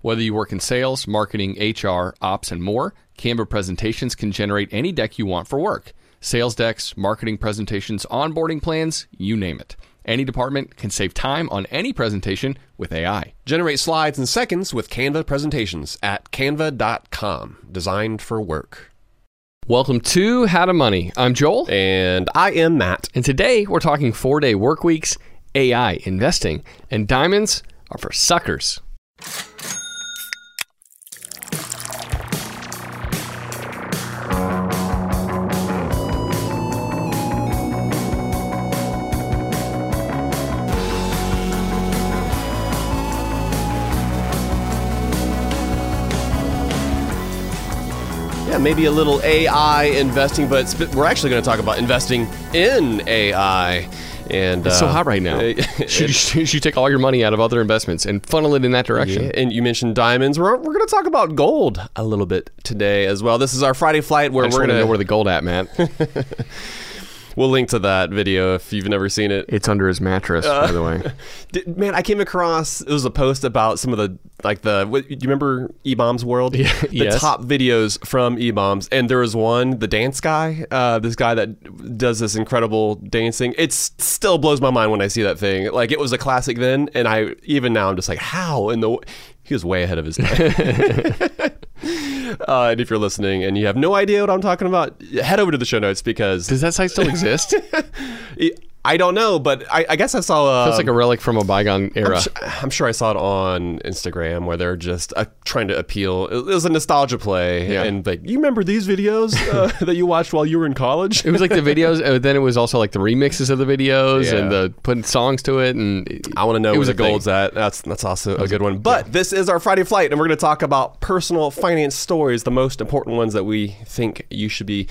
Whether you work in sales, marketing, HR, ops, and more, Canva presentations can generate any deck you want for work. Sales decks, marketing presentations, onboarding plans, you name it. Any department can save time on any presentation with AI. Generate slides in seconds with Canva presentations at canva.com, designed for work. Welcome to How to Money. I'm Joel. And I am Matt. And today we're talking four day work weeks, AI investing, and diamonds are for suckers. Maybe a little AI investing, but we're actually going to talk about investing in AI. And It's so uh, hot right now. should, you, should you take all your money out of other investments and funnel it in that direction? Yeah, and you mentioned diamonds. We're, we're going to talk about gold a little bit today as well. This is our Friday flight where we're going to know where the gold at, Matt. We'll link to that video if you've never seen it. it's under his mattress, by the way. Did, man, I came across it was a post about some of the like the what, do you remember eBaum's World? Yeah, the yes. top videos from E-Bombs, and there was one, the dance guy, uh, this guy that does this incredible dancing. It still blows my mind when I see that thing. Like it was a classic then, and I even now I'm just like, how in the he was way ahead of his time. uh, and if you're listening and you have no idea what I'm talking about, head over to the show notes because Does that site still exist? I don't know, but I, I guess I saw. Uh, That's like a relic from a bygone era. I'm sure, I'm sure I saw it on Instagram where they're just uh, trying to appeal. It was a nostalgia play, Yeah. and like, you remember these videos uh, that you watched while you were in college? It was like the videos, uh, then it was also like the remixes of the videos and the putting songs to it, and I want to know It where was the gold's at. That's that's also a good one. But this is our Friday flight, and we're going to talk about personal finance stories, the most important ones that we think you should be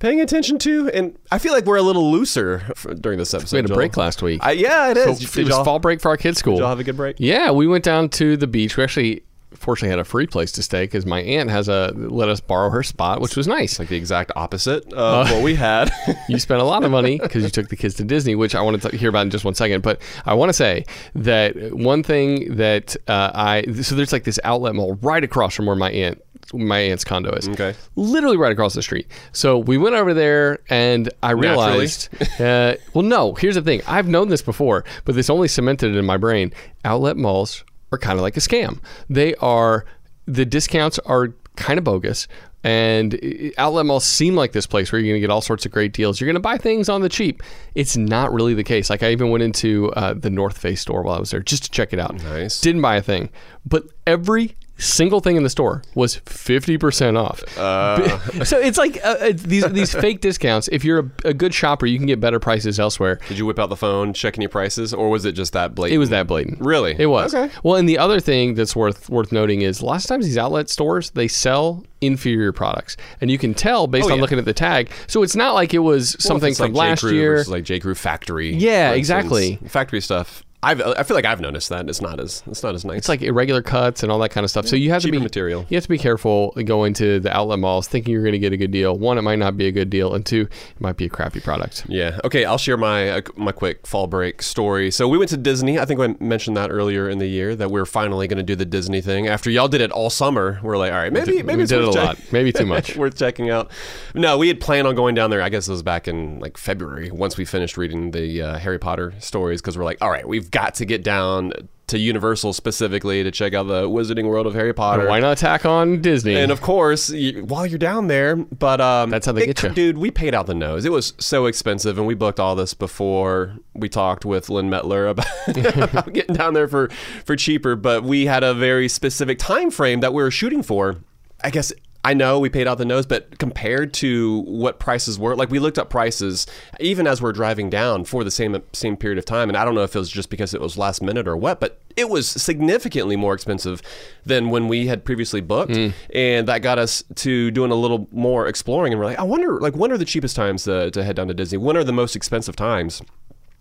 paying attention to. And I feel like we're a little looser f- during this episode. we had a Joel. break last week. I, yeah, it is. So it was fall break for our kids' school. did y'all have a good break? Yeah, we went down to the beach. We actually, fortunately, had a free place to stay because my aunt has a let us borrow her spot, which was nice. Like the exact opposite of what we had. you spent a lot of money because you took the kids to Disney, which I want to hear about in just one second. But I want to say that one thing that uh, I so there's like this outlet mall right across from where my aunt my aunt's condo is. Okay. literally right across the street. So we went over there, and I realized. uh, well, no. Here's the thing. I've known this before, but this only cemented it in my brain. Outlet malls are kind of like a scam. They are the discounts are kind of bogus. And uh, outlet malls seem like this place where you're going to get all sorts of great deals. You're going to buy things on the cheap. It's not really the case. Like I even went into uh, the North Face store while I was there just to check it out. Nice. Didn't buy a thing, but every single thing in the store was 50% off. Uh. so it's like uh, uh, these these fake discounts. If you're a, a good shopper, you can get better prices elsewhere. Did you whip out the phone, checking your prices, or was it just that blatant? It was that blatant. Really? It was. Okay. Well, and the other thing that's worth worth noting is lots of times these outlet stores they sell inferior products, and you can tell based Oh, on yeah. looking at the tag. So it's not like it was Well, something from like last J. Crew year. like J. Crew Factory. Yeah, exactly. Factory stuff. I've, I feel like I've noticed that it's not as it's not as nice. It's like irregular cuts and all that kind of stuff. So you have to be material. You have to be careful going to the outlet malls thinking you're going to get a good deal. One, it might not be a good deal, and two, it might be a crappy product. Yeah. Okay. I'll share my uh, my quick fall break story. So we went to Disney. I think I mentioned that earlier in the year that we are finally going to do the Disney thing. After y'all did it all summer, we're like, all right, maybe maybe we did it a check- lot, maybe too much. worth checking out. No, we had planned on going down there. I guess it was back in like February once we finished reading the uh, Harry Potter stories because we're like, all right, we've got to get down to Universal specifically to check out the Wizarding World of Harry Potter. Why not tack on Disney? And of course, you, while you're down there, but um, That's how they it- get you. dude. We paid out the nose. It was so expensive, and we booked all this before we talked with Lynn Metler about, about getting down there for for cheaper. But we had a very specific time frame that we were shooting for. I guess I know we paid out the nose, but compared to what prices were, like we looked up prices even as we're driving down for the same same period of time, and I don't know if it was just because it was last minute or what, but it was significantly more expensive than when we had previously booked, mm. and that got us to doing a little more exploring. And we're like, I wonder, like, when are the cheapest times to, to head down to Disney? When are the most expensive times?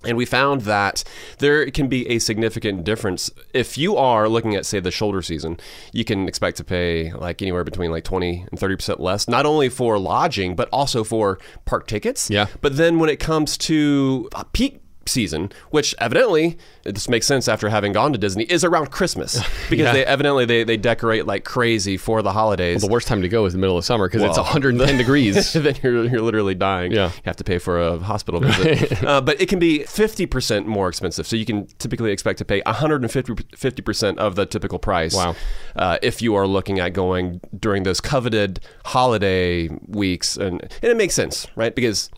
And we found that there can be a significant difference. If you are looking at, say, the shoulder season, you can expect to pay like anywhere between like 20 and 30% less, not only for lodging, but also for park tickets. Yeah. But then when it comes to uh, peak season, which evidently this makes sense after having gone to Disney, is around Christmas because Yeah. they evidently they, they decorate like crazy for the holidays. the worst time to go is the middle of summer because it's 110 degrees. then you're, you're literally dying. Yeah. You have to pay for a hospital visit. uh, but it can be 50% more expensive. So you can typically expect to pay 150 percent of the typical price. Wow. Uh, if you are looking at going during those coveted holiday weeks. And, and it makes sense, right? Because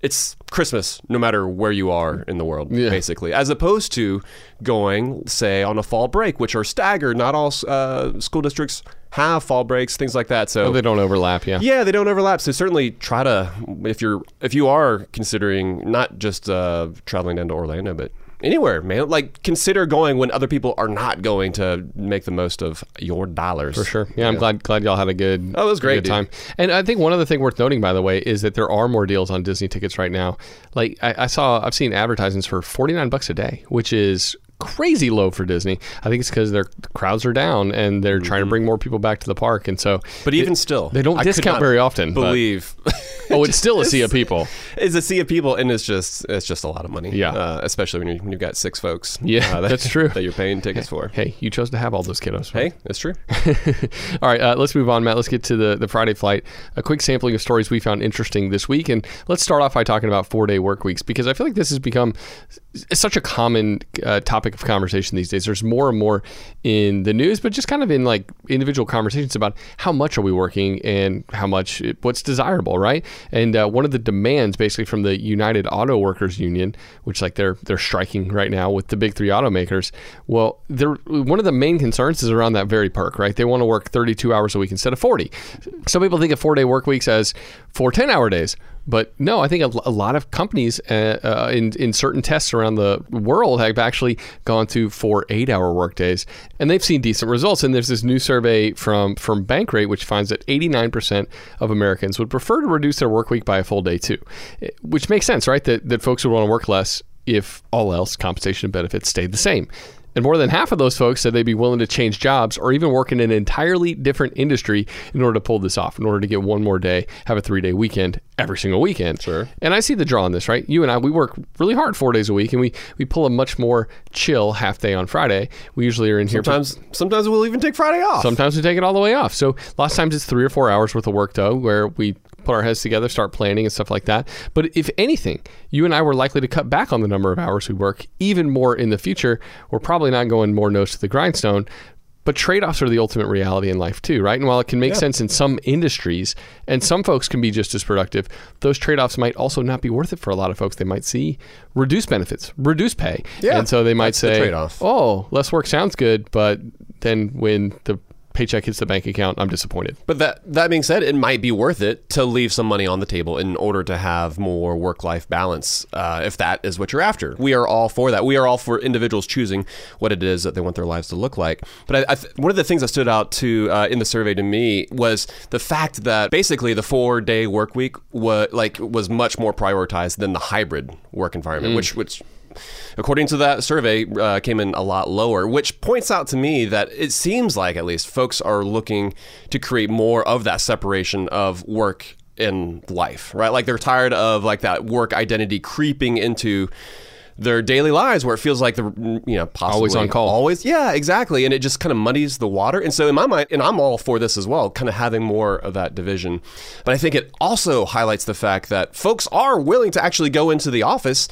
it's Christmas no matter where you are in the world, Yeah. basically, as opposed to going, say, on a fall break, which are staggered. Not all uh, school districts have fall breaks, things like that. So they don't overlap, yeah. yeah, they don't overlap. So certainly try to if you're if you are considering not just uh, traveling down to Orlando, but anywhere, man. Like consider going when other people are not going to make the most of your dollars. For sure. Yeah, I'm glad glad y'all had a good, Oh, it was great, good dude. time. And I think one other thing worth noting, by the way, is that there are more deals on Disney tickets right now. Like I, I saw, I've seen advertisements for 49 bucks a day, which is crazy low for Disney. I think it's because their crowds are down and they're trying to bring more people back to the park, and so. Mm-hmm. But even still, they don't I discount very often, but- Believe. oh, it's still a sea of people. It's a sea of people, and it's just it's just a lot of money. Yeah. uh, especially when you when you've got six folks. Yeah, uh, that, that's true. That you're paying tickets for. Hey, you chose to have all those kiddos. Hey, that's true. All right, uh, let's move on, Matt. Let's get to the, the Friday flight. A quick sampling of stories we found interesting this week. And let's start off by talking about four day work weeks because I feel like this has become s- such a common uh, topic of conversation these days. There's more and more in the news, but just kind of in like individual conversations about how much are we working and how much, what's desirable, right? And uh, one of the demands basically from the United Auto Workers Union, which like they're, they're striking right now with the big three automakers. Well, they're, one of the main concerns is around that very perk, right? They want to work 32 hours a week instead of 40. Some people think of four day work weeks as four 10 hour days. But no, I think a, a lot of companies uh, uh, in, in certain tests around the world have actually gone to four eight hour workdays, and they've seen decent results. And there's this new survey from from Bankrate which finds that 89% of Americans would prefer to reduce their work week by a full day too, Eh, which makes sense, right? That that folks would want to work less if all else compensation and benefits stayed the same. And more than half of those folks said they'd be willing to change jobs or even work in an entirely different industry in order to pull this off, in order to get one more day, have a three day weekend every single weekend. Sure. And I see the draw on this, right? You and I, we work really hard four days a week and we, we pull a much more chill half day on Friday. We usually are in here. Sometimes sometimes we'll even take Friday off. Sometimes we take it all the way off. So lots of times it's three or four hours worth of work though, where we put our heads together, start planning and stuff like that. But if anything, you and I were likely to cut back on the number of hours we work even more in the future. We're probably not going more nose to the grindstone. But trade offs are the ultimate reality in life, too, right? And while it can make sense in some industries and some folks can be just as productive, those trade offs might also not be worth it for a lot of folks. They might see reduced benefits, reduced pay. Yeah, and so they might the say, trade-off. oh, less work sounds good, but then when the paycheck hits the bank account, I'm disappointed. But that that being said, it might be worth it to leave some money on the table in order to have more work life balance, uh, if that is what you're after. We are all for that. We are all for individuals choosing what it is that they want their lives to look like. But I, I th- one of the things that stood out to uh, in the survey to me was the fact that basically the four day work week was like was much more prioritized than the hybrid work environment, which which but according to that survey, uh, came in a lot lower, which points out to me that it seems like at least folks are looking to create more of that separation of work in life, right? Like they're tired of like that work identity creeping into their daily lives where it feels like they're you know possibly Always on call. always yeah exactly and it just kind of muddies the water and so in my mind and i'm all for this as well kind of having more of that division but i think it also highlights the fact that folks are willing to actually go into the office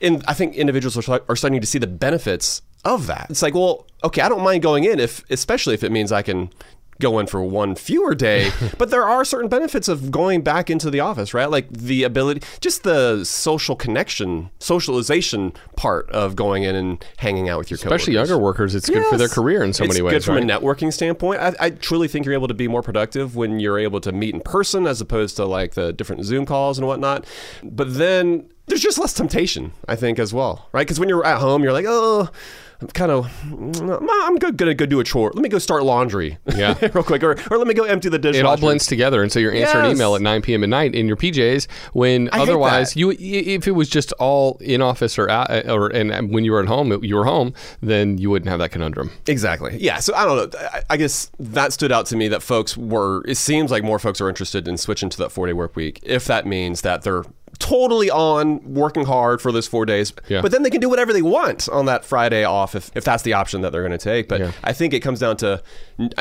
and i think individuals are, are starting to see the benefits of that it's like well okay i don't mind going in if especially if it means i can go in for one fewer day but there are certain benefits of going back into the office right like the ability just the social connection socialization part of going in and hanging out with your Especially coworkers. younger workers, it's good for their career in so it's many ways. good from right? a networking standpoint. I, I truly think you're able to be more productive when you're able to meet in person as opposed to like the different Zoom calls and whatnot. But then there's just less temptation, I think, as well, right? Because when you're at home, you're like, oh. I'm kind of, I'm go- gonna go do a chore. Let me go start laundry, Yeah. real quick, or, or let me go empty the dishwasher. it all blends together, and so you're answering Yes. email at 9 p.m. at night in your PJs. When I otherwise, you if it was just all in office or out, or and when you were at home, you were home, then you wouldn't have that conundrum. Exactly. Yeah. So I don't know. I, I guess that stood out to me that folks were. It seems like more folks are interested in switching to that four day work week if that means that they're totally on working hard for those four days. Yeah. But then they can do whatever they want on that Friday off if, if that's the option that they're going to take. But Yeah. I think it comes down to,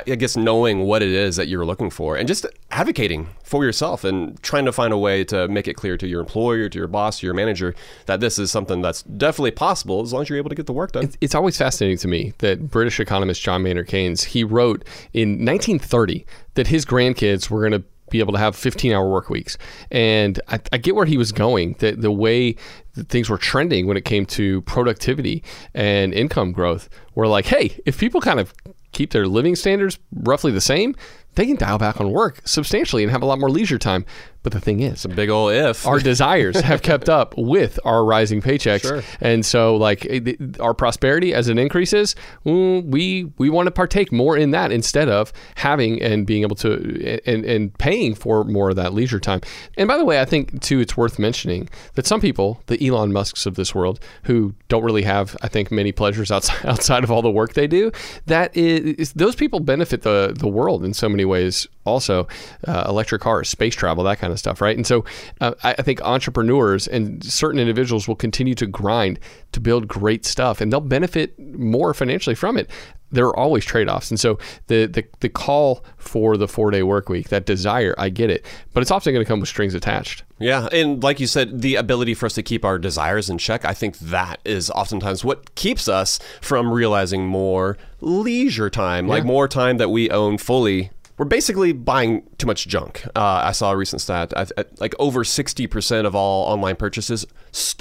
I guess, knowing what it is that you're looking for and just advocating for yourself and trying to find a way to make it clear to your employer, to your boss, to your manager that this is something that's definitely possible as long as you're able to get the work done. It's, it's always fascinating to me that British economist John Maynard Keynes he wrote in 1930 that his grandkids were going to be able to have 15 hour work weeks. And I, I get where he was going, that the way things were trending when it came to productivity and income growth were like, hey, if people kind of keep their living standards roughly the same, they can dial back on work substantially and have a lot more leisure time. But the thing is, a Big ol' if. our desires have kept up with our rising paychecks, Sure. and so like it- our prosperity as it increases, mm, we we want to partake more in that instead of having and being able to and and paying for more of that leisure time. And by the way, I think too it's worth mentioning that some people, the Elon Musks of this world, who don't really have I think many pleasures outside outside of all the work they do, that is those people benefit the the world in so many ways. Also, uh, electric cars, space travel, that kind of stuff, right? And so, uh, I, I think entrepreneurs and certain individuals will continue to grind to build great stuff, and they'll benefit more financially from it. There are always trade-offs, and so the the, the call for the four-day work week, that desire, I get it, but it's often going to come with strings attached. Yeah, and like you said, the ability for us to keep our desires in check, I think that is oftentimes what keeps us from realizing more leisure time, like more time that we own fully. We're basically buying too much junk. Uh, I saw a recent stat, I, I, like over 60% of all online purchases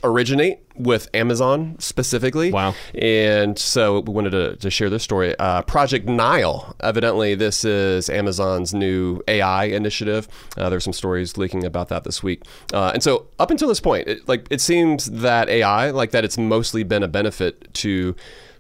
originate with Amazon specifically. Wow. And so we wanted to, to share this story. Uh, Project Nile, evidently, this is Amazon's new AI initiative. Uh, there's some stories leaking about that this week. Uh, and so up until this point, it, like it seems that AI, like that, it's mostly been a benefit to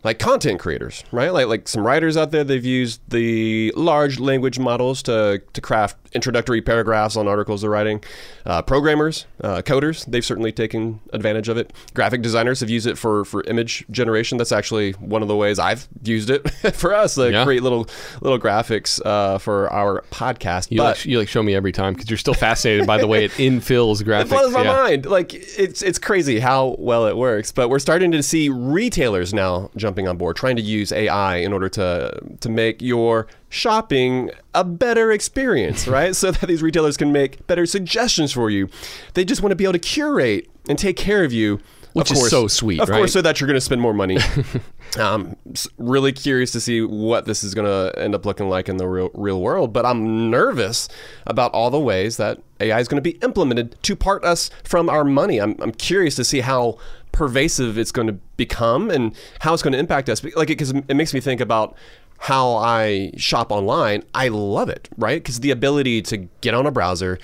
like content creators, right? Like like some writers out there, they've used the large language models to to craft introductory paragraphs on articles they're writing. Uh, programmers, uh, coders, they've certainly taken advantage of it. Graphic designers have used it for for image generation. That's actually one of the ways I've used it for us to Yeah. create little little graphics uh, for our podcast. You but like you like show me every time because you're still fascinated by the way it infills graphics. it blows my Yeah. mind. Like it's it's crazy how well it works. But we're starting to see retailers now jumping on board, trying to use AI in order to to make your shopping a better experience, right? so that these retailers can make better suggestions for you. They just want to be able to curate and take care of you. Which of is so sweet, Of right? course, so that you're going to spend more money. um, really curious to see what this is going to end up looking like in the real real world. But I'm nervous about all the ways that AI is going to be implemented to part us from our money. I'm, I'm curious to see how pervasive it's going to become and how it's going to impact us. Like, because it makes me think about how I shop online. I love it, right? Because the ability to get on a browser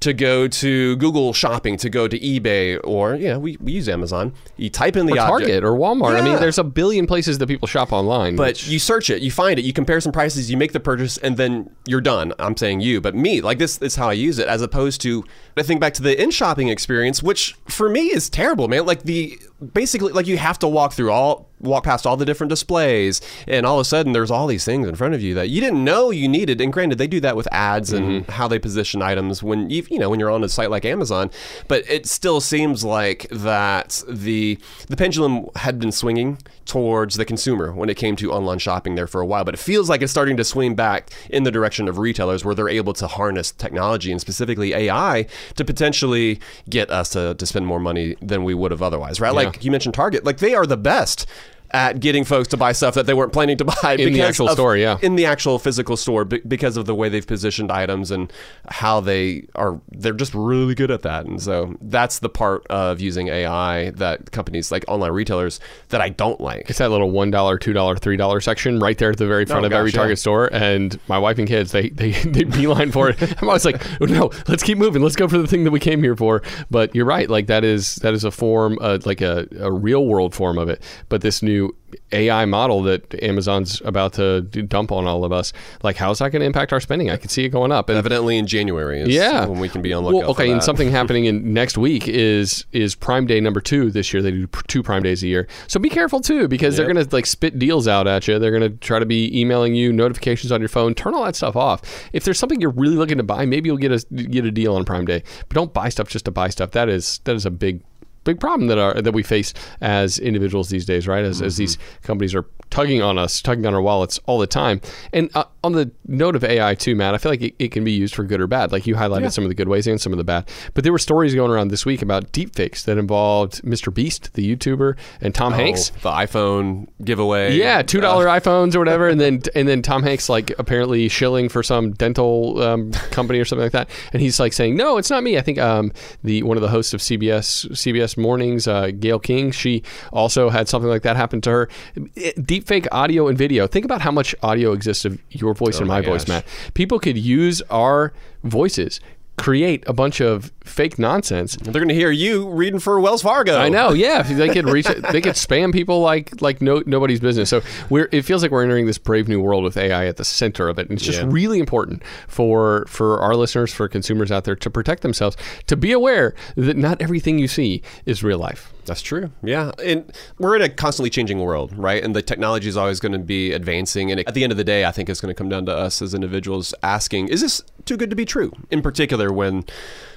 to go to Google Shopping, to go to eBay, or yeah, we, we use Amazon. You type in the or object, Target or Walmart. I mean, there's a billion places that people shop online. but which- you search it, you find it, you compare some prices, you make the purchase, and then you're done. I'm saying you, but me, like this is how I use it, as opposed to I think back to the in shopping experience, which for me is terrible, man. Like the basically like you have to walk through all walk past all the different displays and all of a sudden there's all these things in front of you that you didn't know you needed and granted they do that with ads and mm-hmm. how they position items when you you know when you're on a site like Amazon but it still seems like that the the pendulum had been swinging towards the consumer when it came to online shopping there for a while but it feels like it's starting to swing back in the direction of retailers where they're able to harness technology and specifically AI to potentially get us to, to spend more money than we would have otherwise right? Like you mentioned Target like they are the best at getting folks to buy stuff that they weren't planning to buy In the because actual of- store, yeah. in the actual physical store be- because of the way they've positioned items and how they are they're just really good at that and so that's the part of using AI that companies like online retailers that I don't like It's that little one dollar, two dollar, three dollar section right there at the very front Oh, of every gosh, yeah. Target store. And my wife and kids, they they they beeline for it. I'm always like, oh, no, let's keep moving. Let's go for the thing that we came here for. But you're right, like that is that is a form, uh, like a, a real world form of it. But this new AI model that Amazon's about to dump on all of us, like how's that going to impact our spending? I can see it going up. And evidently in January is yeah, when we can be on lookout Well, okay, and something happening in next week is is Prime Day number two this year. They do two Prime Days a year, so be careful too because they're gonna like spit deals out at you. They're gonna try to be emailing you notifications on your phone. Turn all that stuff off. If there's something you're really looking to buy, maybe you'll get a get a deal on Prime Day. But don't buy stuff just to buy stuff. That is that is a big big problem that are that we face as individuals these days, right? As, as mm-hmm. these companies are tugging on us, tugging on our wallets all the time. And uh, on the note of AI too, Matt, I feel like it, it can be used for good or bad. Like you highlighted some of the good ways and some of the bad. But there were stories going around this week about deepfakes that involved Mr. Beast, the YouTuber, and Tom Hanks. Oh, the iPhone giveaway Yeah, two dollar iPhones or whatever, and then and then Tom Hanks like apparently shilling for some dental um, company or something like that, and he's like saying, "No, it's not me." I think um, the one of the hosts of CBS CBS Mornings, uh, Gayle King, she also had something like that happen to her. It, deepfake audio and video. Think about how much audio exists of your voice oh and my my voice. Matt. People could use our voices. Create a bunch of fake nonsense they're going to hear you reading for Wells Fargo I know, yeah. They could reach, they could spam people like like no nobody's business. So we're it feels like we're entering this brave new world with AI at the center of it, and it's just Yeah. really important for for our listeners, for consumers out there to protect themselves, to be aware that not everything you see is real life. That's true. Yeah. And we're in a constantly changing world, right? And the technology is always going to be advancing. And at the end of the day, I think it's going to come down to us as individuals asking, is this too good to be true? In particular, when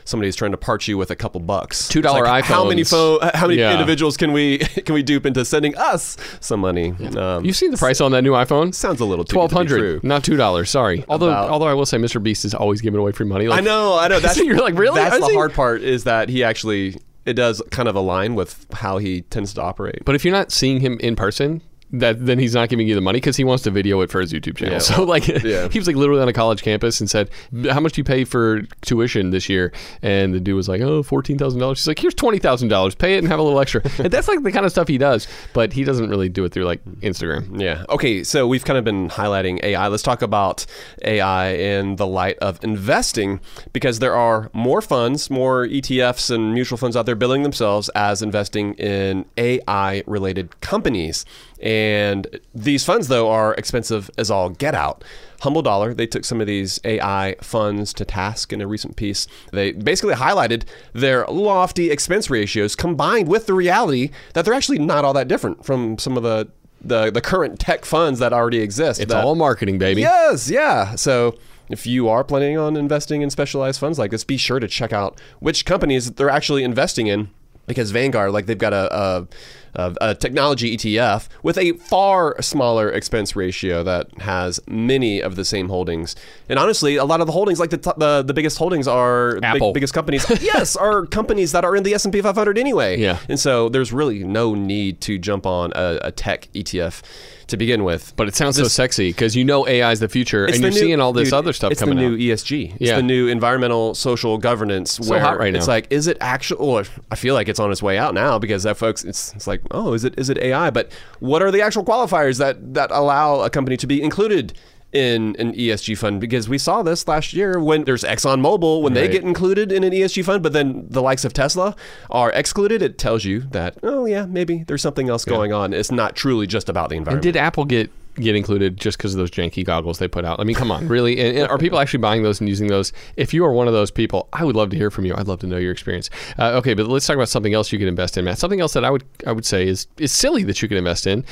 somebody's trying to part you with a couple bucks. $2 It's like, How many, iPhones. pho- how many Yeah. individuals can we can we dupe into sending us some money? Um, you seen the price on that new iPhone? sounds a little too Twelve good to be hundred, not two dollars. Sorry. Although, About- although I will say, Mr. Beast is always giving away free money. Like, I know, I know. That's You're like, really? That's the hard part is that he actually it does kind of align with how he tends to operate. But if you're not seeing him in person, that then he's not giving you the money because he wants to video it for his YouTube channel. Yeah. So like Yeah. he was like literally on a college campus and said, "How much do you pay for tuition this year?" And the dude was like, "Oh, fourteen thousand dollars." He's like, "Here's twenty thousand dollars. Pay it and have a little extra." and that's like the kind of stuff he does, but he doesn't really do it through like Instagram. Yeah. Okay. So we've kind of been highlighting AI. Let's talk about AI in the light of investing because there are more funds, more ETFs and mutual funds out there billing themselves as investing in AI related companies. And these funds, though, are expensive as all get out. Humble Dollar, they took some of these AI funds to task in a recent piece. They basically highlighted their lofty expense ratios combined with the reality that they're actually not all that different from some of the the, the current tech funds that already exist. It's that- all marketing, baby. Yes, yeah. So if you are planning on investing in specialized funds like this, be sure to check out which companies they're actually investing in. Because Vanguard, like they've got a, a, a, a uh, technology ETF with a far smaller expense ratio that has many of the same holdings. And honestly, a lot of the holdings, like the t- the, the biggest holdings, are big- biggest companies. yes, are companies that are in the S and P 500 anyway. Yeah. And so there's really no need to jump on a, a tech ETF to begin with. But it sounds so sexy because you know AI is the future, and It's you're new- seeing all this dude, other stuff coming it's coming the new out. ESG. It's Yeah. the new environmental social governance. where hot right now. It's like, is it actual? Or I feel like it's on its way out now because that folks, it's, it's like, oh, is it is it AI? But what are the actual qualifiers that that allow a company to be included? in an ESG fund because we saw this last year when there's ExxonMobil when right. they get included in an ESG fund, but then the likes of Tesla are excluded. It tells you that oh yeah, maybe there's something else yeah. going on. It's not truly just about the environment. And did Apple get get included just because of those janky goggles they put out. I mean, come on, really? And, and are people actually buying those and using those? If you are one of those people, I would love to hear from you. I'd love to know your experience. Uh, okay, but let's talk about something else you could invest in, Matt. Something else that I would I would say is is silly that you could invest in,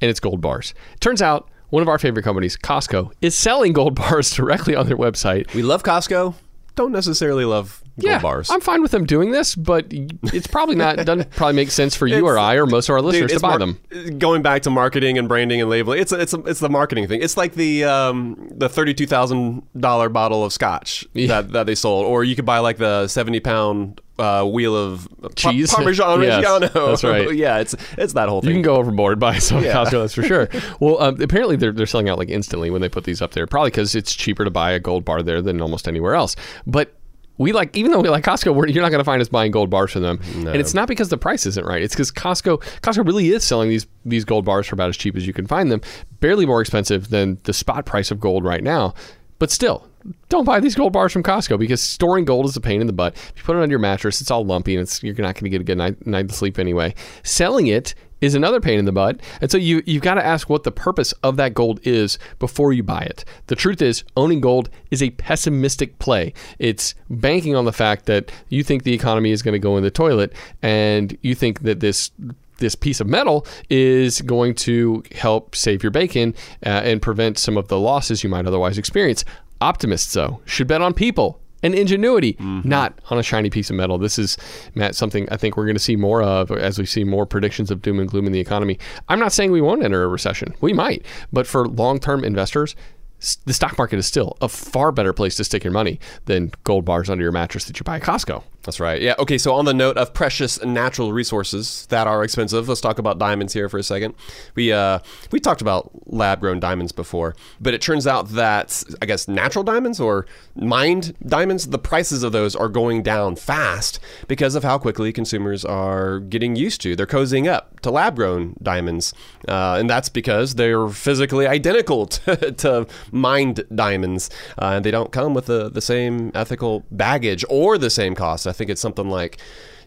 and it's gold bars. Turns out one of our favorite companies, Costco, is selling gold bars directly on their website. We love Costco. Don't necessarily love yeah, bars. I'm fine with them doing this, but it's probably not doesn't probably make sense for you or I or most of our listeners dude, to buy mar- them. Going back to marketing and branding and labeling, it's a, it's a, it's the marketing thing. It's like the um, the thirty two thousand dollar bottle of scotch yeah. that, that they sold, or you could buy like the seventy pound uh, wheel of cheese, pa- Parmesan yes, Reggiano. That's right. yeah, it's it's that whole thing. You can go overboard by some yeah. Costco, that's for sure. well, um, apparently they're they're selling out like instantly when they put these up there, probably because it's cheaper to buy a gold bar there than almost anywhere else. But we like even though we like Costco, you're not going to find us buying gold bars from them, no. and it's not because the price isn't right. It's because Costco Costco really is selling these these gold bars for about as cheap as you can find them, barely more expensive than the spot price of gold right now. But still, don't buy these gold bars from Costco because storing gold is a pain in the butt. If you put it on your mattress, it's all lumpy and it's, you're not going to get a good night, night to sleep anyway. Selling it is another pain in the butt. And so you, you've got to ask what the purpose of that gold is before you buy it. The truth is, owning gold is a pessimistic play. It's banking on the fact that you think the economy is going to go in the toilet and you think that this this piece of metal is going to help save your bacon uh, and prevent some of the losses you might otherwise experience. Optimists, though, should bet on people and ingenuity, mm-hmm. not on a shiny piece of metal. This is, Matt, something I think we're going to see more of as we see more predictions of doom and gloom in the economy. I'm not saying we won't enter a recession. We might. But for long term investors, the stock market is still a far better place to stick your money than gold bars under your mattress that you buy at Costco. That's right. Yeah. Okay. So on the note of precious natural resources that are expensive, let's talk about diamonds here for a second. We uh, we talked about lab grown diamonds before, but it turns out that I guess natural diamonds or mined diamonds, the prices of those are going down fast because of how quickly consumers are getting used to. They're cozying up to lab grown diamonds, uh, and that's because they're physically identical to, to mined diamonds, uh, and they don't come with the the same ethical baggage or the same cost. I think it's something like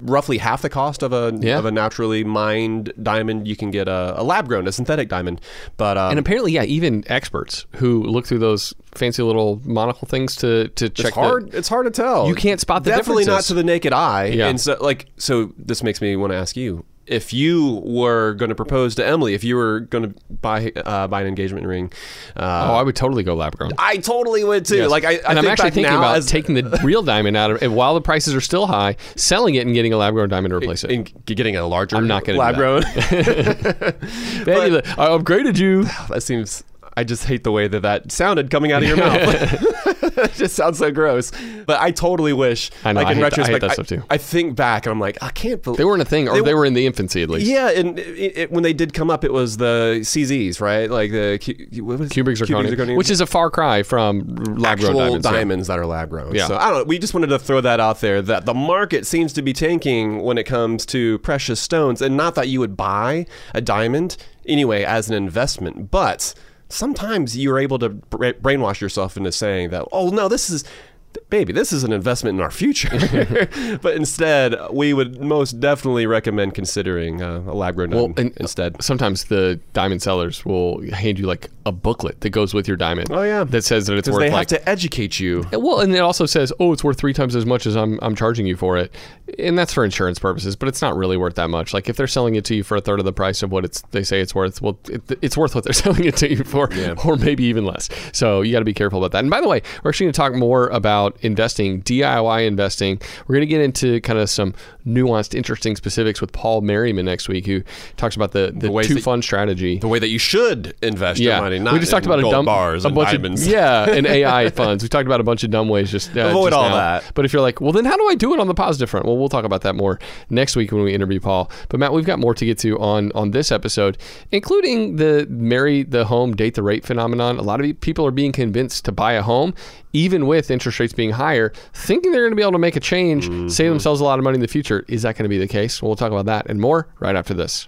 roughly half the cost of a yeah. of a naturally mined diamond. You can get a, a lab grown, a synthetic diamond. But um, and apparently, yeah, even experts who look through those fancy little monocle things to to check. It's hard. The, it's hard to tell. You can't spot the definitely not to the naked eye. Yeah. And so, like, so this makes me want to ask you if you were going to propose to Emily, if you were going to buy uh, buy an engagement ring, uh, oh, I would totally go lab grown. I totally would too. Yes. Like I, I and I'm actually thinking about as, taking the real diamond out of it while the prices are still high, selling it and getting a lab grown diamond to replace it. Getting a larger. I'm not going to lab grown. I upgraded you. That seems I just hate the way that that sounded coming out of your mouth. it just sounds so gross. But I totally wish, I know, like in I retrospect, I, I, I, think back and I'm like, I can't believe they weren't a thing, or they, they were in the infancy at least. Yeah, and it, it, when they did come up, it was the CZs, right? Like the what was cubic zirconium, zirconium, which is a far cry from lab grown diamonds, diamonds yeah. that are lab grown. Yeah. So I don't. know. We just wanted to throw that out there that the market seems to be tanking when it comes to precious stones, and not that you would buy a diamond anyway as an investment, but sometimes you're able to brainwash yourself into saying that, oh, no, this is baby, this is an investment in our future. but instead, we would most definitely recommend considering uh, a lab grown well, diamond instead. Sometimes the diamond sellers will hand you like a booklet that goes with your diamond. Oh yeah, that says that it's worth. They like, have to educate you. Well, and it also says, oh, it's worth three times as much as I'm I'm charging you for it, and that's for insurance purposes. But it's not really worth that much. Like if they're selling it to you for a third of the price of what it's they say it's worth, well, it, it's worth what they're selling it to you for, yeah. or maybe even less. So you got to be careful about that. And by the way, we're actually going to talk more about investing, DIY investing. We're going to get into kind of some nuanced, interesting specifics with Paul Merriman next week, who talks about the, the, the two fund strategy. The way that you should invest yeah. your money. Not we just talked about a dumb bars a bunch diamonds. Of, yeah, and AI funds. We talked about a bunch of dumb ways just uh, avoid just all now. that. But if you're like, well, then how do I do it on the positive front? Well, we'll talk about that more next week when we interview Paul. But Matt, we've got more to get to on on this episode, including the marry the home, date the rate phenomenon. A lot of people are being convinced to buy a home, even with interest rates being higher, thinking they're going to be able to make a change, mm-hmm. save themselves a lot of money in the future. Is that going to be the case? Well, we'll talk about that and more right after this.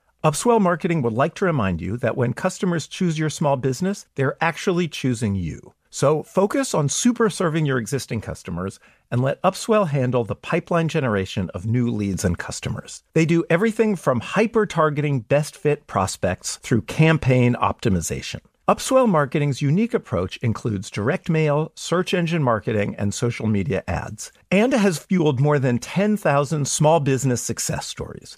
Upswell Marketing would like to remind you that when customers choose your small business, they're actually choosing you. So focus on super serving your existing customers and let Upswell handle the pipeline generation of new leads and customers. They do everything from hyper targeting best fit prospects through campaign optimization. Upswell Marketing's unique approach includes direct mail, search engine marketing, and social media ads, and has fueled more than 10,000 small business success stories.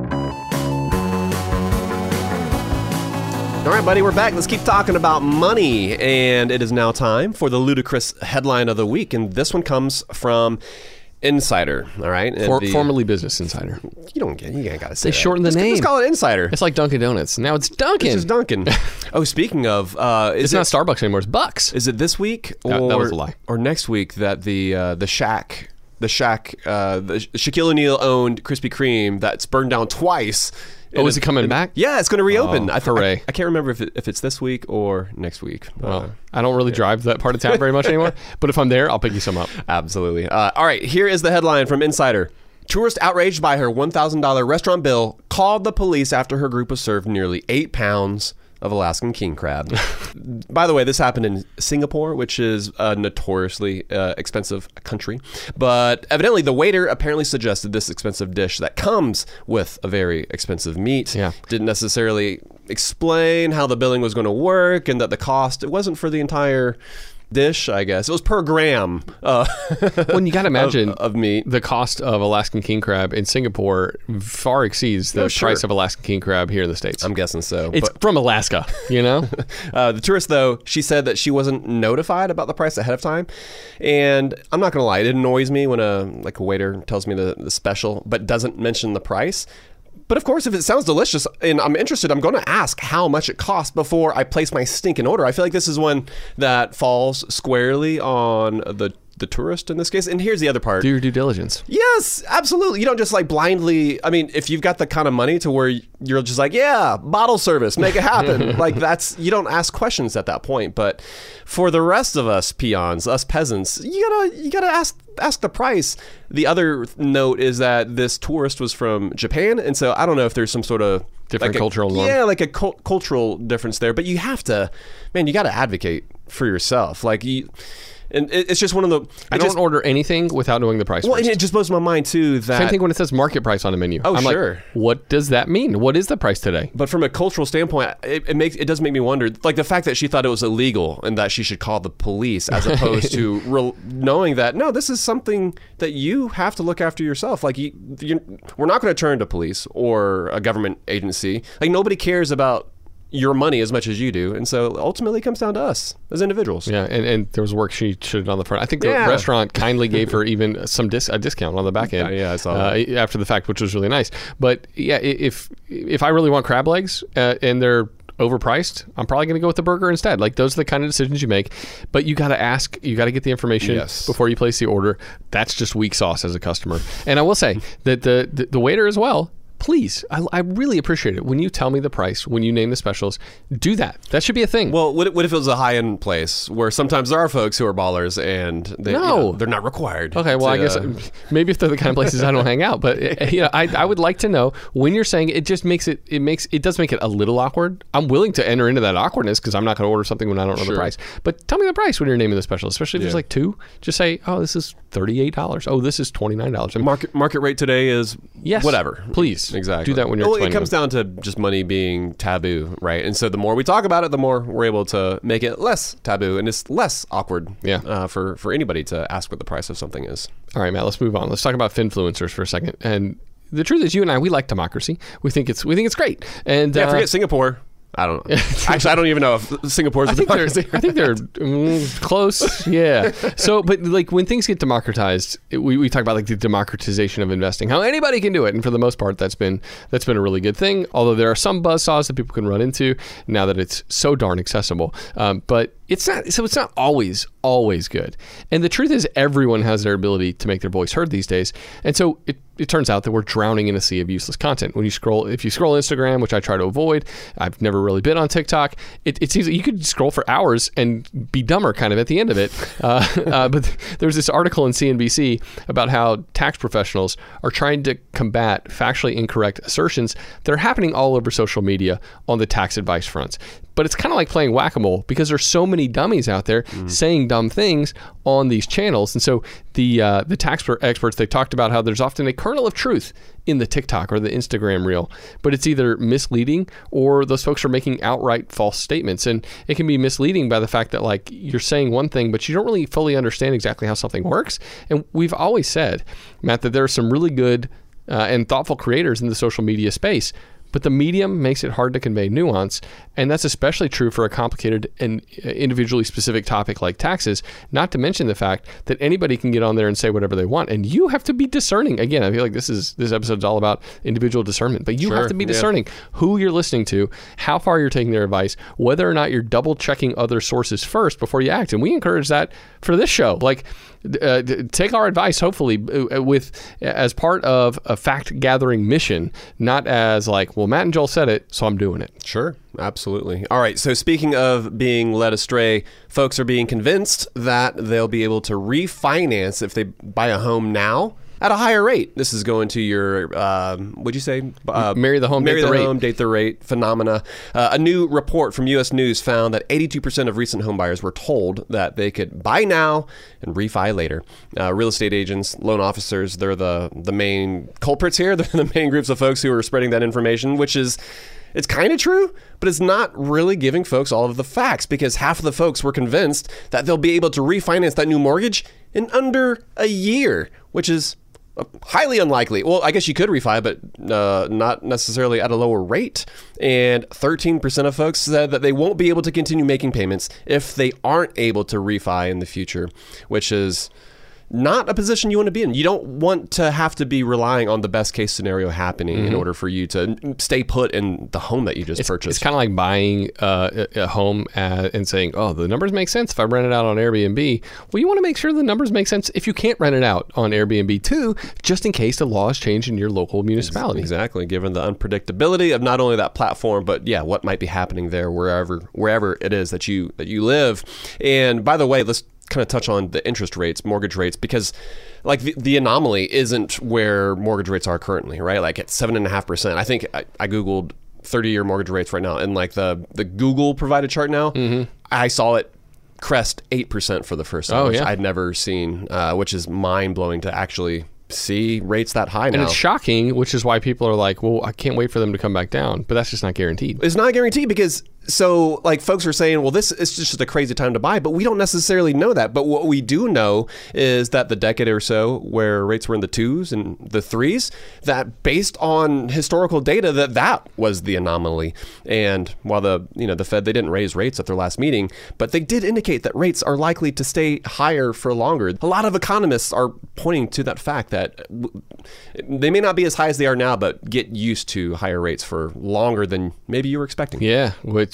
All right, buddy, we're back. Let's keep talking about money. And it is now time for the ludicrous headline of the week. And this one comes from Insider. All right. And For, the- formerly Business Insider. You don't get. You ain't gotta say. They that. shortened the Just- name. Just call it Insider. It's like Dunkin' Donuts. Now it's Dunkin'. This is Duncan. oh, speaking of, uh, is it's it, not Starbucks anymore. It's Bucks. Is it this week or That- that was a lie. or next week that the uh, the Shaq the Shaq uh, the Shaquille O'Neal owned Krispy Kreme that's burned down twice. Oh, is it coming back? Yeah, it's going to reopen. Oh, I, hooray. I, I can't remember if, it, if it's this week or next week. Well, Uh, I don't really drive that part of town very much anymore. But if I'm there, I'll pick you some up. Absolutely. Uh, all right, here is the headline from Insider. Tourist outraged by her $1,000 restaurant bill called the police after her group was served nearly eight pounds of Alaskan king crab. by the way, this happened in Singapore, which is a notoriously uh, expensive country. But evidently, the waiter apparently suggested this expensive dish that comes with a very expensive meat. Yeah. Didn't necessarily explain how the billing was going to work and that the cost, it wasn't for the entire dish, I guess. It was per gram. Uh, When you got to imagine of, of meat. the cost of Alaskan king crab in Singapore far exceeds the Oh, sure. price of Alaskan king crab here in the states. I'm guessing so. it's But from Alaska, you know. uh, the tourist, though, she said that she wasn't notified about the price ahead of time, and I'm not gonna lie, it annoys me when a like a waiter tells me the, the special but doesn't mention the price. But of course, if it sounds delicious and I'm interested, I'm going to ask how much it costs before I place my stinking order. I feel like this is one that falls squarely on the the tourist in this case. And here's the other part. Do your due diligence. Yes, absolutely. You don't just like blindly. I mean, if you've got the kind of money to where you're just like, yeah, bottle service, make it happen. like that's you don't ask questions at that point. But for the rest of us peons, us peasants, you gotta you gotta ask ask the price. The other note is that this tourist was from Japan, and so I don't know if there's some sort of Different like a- cultural norm. Yeah, like a cul- cultural difference there. But you have to, man, you got to advocate for yourself. Like you and it, it's just one of the. I just, don't order anything without knowing the price. Well, first. and it just blows my mind too that. Same thing when it says market price on the menu. Oh, I'm sure. Like, what does that mean? What is the price today? But from a cultural standpoint, it, it makes it does make me wonder, like the fact that she thought it was illegal and that she should call the police, as opposed to real, knowing that no, this is something that you have to look after yourself. Like you, you we're not going to turn to police or a government agency. Like nobody cares about your money as much as you do, and so ultimately it comes down to us as individuals. Yeah, and, and there was work she should have done on the front. I think the Yeah. restaurant kindly gave her even some dis- a discount on the back end. Yeah, yeah, I saw uh, after the fact, which was really nice. But yeah, if if I really want crab legs uh, and they're overpriced, I'm probably going to go with the burger instead. Like those are the kind of decisions you make. But you got to ask, you got to get the information Yes. before you place the order. That's just weak sauce as a customer. And I will say that the the, the waiter as well. Please, I, I really appreciate it when you tell me the price, when you name the specials. Do that. That should be a thing. Well, what, if- what if it was a high end place where sometimes there are folks who are ballers and they, you No. know, they're not required? Okay, well, I guess uh, maybe if they're the kind of places I don't hang out, but you know, I, I would like to know when you're saying it just makes it it makes it does make it a little awkward. I'm willing to enter into that awkwardness because I'm not going to order something when I don't know the price. But tell me the price when you're naming the special, especially if there's like two. Just say, oh, this is thirty eight dollars. Oh, this is twenty nine dollars. market market rate today is Yes. whatever. Please. Exactly Do that when you're Well, it comes down to just money being taboo, right? And so the more we talk about it, the more we're able to make it less taboo and it's less awkward. Yeah. uh, for for anybody to ask what the price of something is. All right, Matt, let's move on. Let's talk about finfluencers for a second. And the truth is, you and I, we like democracy. We think it's we think it's great. And Yeah, uh, forget Singapore. I don't know. Actually, I don't even know if Singapore's a I think they're. I think they're mm, close. Yeah. So, but like when things get democratized, it, we, we talk about like the democratization of investing, how anybody can do it, and for the most part, that's been that's been a really good thing. Although there are some buzzsaws that people can run into now that it's so darn accessible. Um, but it's not. So it's not always always good. And the truth is, everyone has their ability to make their voice heard these days. And so it it turns out that we're drowning in a sea of useless content. When you scroll, if you scroll Instagram, which I try to avoid, I've never really been on TikTok. It, it seems you could scroll for hours and be dumber kind of at the end of it. Uh, uh, but there's this article in CNBC about how tax professionals are trying to combat factually incorrect assertions that are happening all over social media on the tax advice fronts. But it's kind of like playing whack a mole because there's so many dummies out there saying dumb things on these channels. And so the uh, the tax experts they talked about how there's often a kernel of truth in the TikTok or the Instagram reel, but it's either misleading or those folks are making outright false statements. And it can be misleading by the fact that like you're saying one thing, but you don't really fully understand exactly how something works. And we've always said, Matt, that there are some really good uh, and thoughtful creators in the social media space. But the medium makes it hard to convey nuance, and that's especially true for a complicated and uh, individually specific topic like taxes, not to mention the fact that anybody can get on there and say whatever they want, and you have to be discerning. Again, I feel like this is this episode's all about individual discernment, but you have to be yeah. discerning who you're listening to, how far you're taking their advice, whether or not you're double checking other sources first before you act. And we encourage that for this show. Like, uh, take our advice, hopefully, uh, with as part of a fact gathering mission, not as like, well, Matt and Joel said it, so I'm doing it. Sure, absolutely. All right. So speaking of being led astray, folks are being convinced that they'll be able to refinance if they buy a home now at a higher rate. This is going to your, um, what'd you say? Uh, Marry the home, marry date the rate. home, date the rate phenomena. Uh, a new report from U.S. News found that 82% of recent homebuyers were told that they could buy now and refi later. Uh, real estate agents, loan officers, they're the the main culprits here. They're the main groups of folks who are spreading that information, which is it's kind of true, but it's not really giving folks all of the facts because half of the folks were convinced that they'll be able to refinance that new mortgage in under a year, which is highly unlikely. Well, I guess you could refi, but uh, not necessarily at a lower rate. And 13% of folks said that they won't be able to continue making payments if they aren't able to refi in the future, which is not a position you want to be in. You don't want to have to be relying on the best case scenario happening in order for you to stay put in the home that you just It's, purchased. it's kind of like buying uh, a, a home uh and saying, "Oh, the numbers make sense if I rent it out on Airbnb." Well, you want to make sure the numbers make sense if you can't rent it out on Airbnb too, just in case the laws change in your local municipality. Exactly, given the unpredictability of not only that platform, but yeah, what might be happening there wherever wherever it is that you that you live. And by the way, let's kind of touch on the interest rates, mortgage rates, because like the, the anomaly isn't where mortgage rates are currently, right? Like at seven and a half percent. I think I, I googled thirty year mortgage rates right now, and like the the Google provided chart now, I saw it crest 8% for the first time, Oh, which yeah. I'd never seen, uh, which is mind blowing to actually see rates that high And now. it's shocking, which is why people are like, well, I can't wait for them to come back down. But that's just not guaranteed. It's not guaranteed because so like folks are saying, well, this is just a crazy time to buy, but we don't necessarily know that. But what we do know is that the decade or so where rates were in the twos and the threes, that based on historical data, that that was the anomaly. And while the you know the Fed they didn't raise rates at their last meeting, but they did indicate that rates are likely to stay higher for longer. A lot of economists are pointing to that fact that they may not be as high as they are now, but get used to higher rates for longer than maybe you were expecting. Yeah, which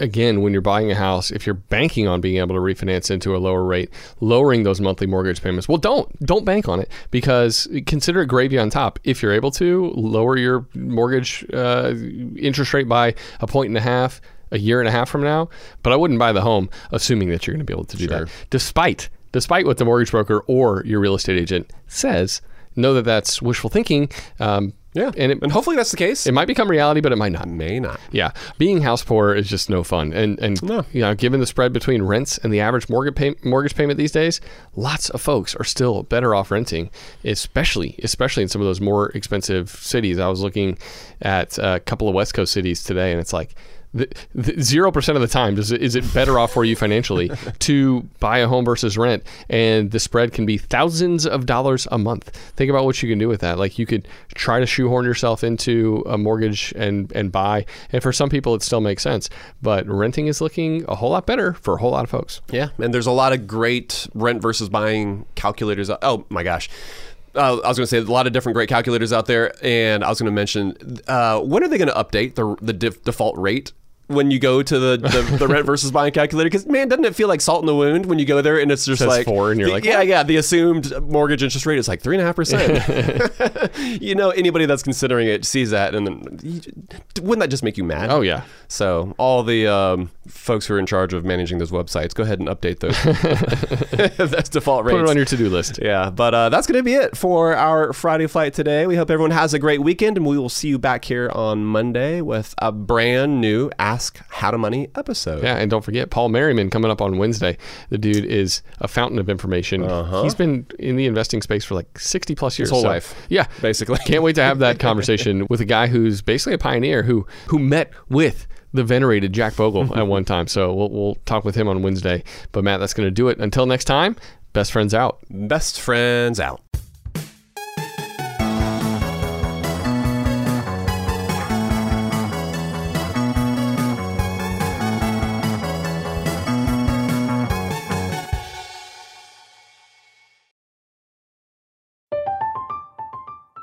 again, when you're buying a house, if you're banking on being able to refinance into a lower rate, lowering those monthly mortgage payments, well, don't don't bank on it because consider it gravy on top. If you're able to lower your mortgage uh, interest rate by a point and a half a year and a half from now, but I wouldn't buy the home assuming that you're going to be able to do Sure. that, despite despite what the mortgage broker or your real estate agent says. Know that that's wishful thinking. Um, Yeah, and it, and hopefully that's the case. it might become reality, but it might not. may not. Yeah, being house poor is just no fun, and and No. you know, given the spread between rents and the average mortgage pay, mortgage payment these days, lots of folks are still better off renting, especially especially in some of those more expensive cities. I was looking at a couple of West Coast cities today, and it's like. Zero percent of the time does it, is it better off for you financially to buy a home versus rent, and the spread can be thousands of dollars a month. Think about what you can do with that. Like you could try to shoehorn yourself into a mortgage and and buy, and for some people it still makes sense. But renting is looking a whole lot better for a whole lot of folks. Yeah, and there's a lot of great rent versus buying calculators. Oh my gosh. Uh, I was going to say a lot of different great calculators out there, and I was going to mention uh, when are they going to update the the def- default rate when you go to the, the, the rent versus buying calculator? Because man, doesn't it feel like salt in the wound when you go there and it's just Says like four and you're the- like, yeah, yeah, the assumed mortgage interest rate is like three and a half percent. You know, anybody that's considering it sees that, and then you- wouldn't that just make you mad? Oh yeah, So all the um, folks who are in charge of managing those websites, go ahead and update those. that's default rates. put it on your to do list. yeah, but uh, that's going to be it for our Friday flight today. We hope everyone has a great weekend, and we will see you back here on Monday with a brand new Ask How to Money episode. Yeah, and don't forget Paul Merriman coming up on Wednesday. The dude is a fountain of information. He's been in the investing space for like 60 plus years. Uh-huh. whole so- life, Yeah. basically. Can't wait to have that conversation with a guy who's basically a pioneer who who met with the venerated Jack Bogle at one time. So we'll, we'll talk with him on Wednesday. But Matt, that's going to do it. Until next time, best friends out. Best friends out.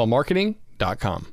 upswellmarketing.com.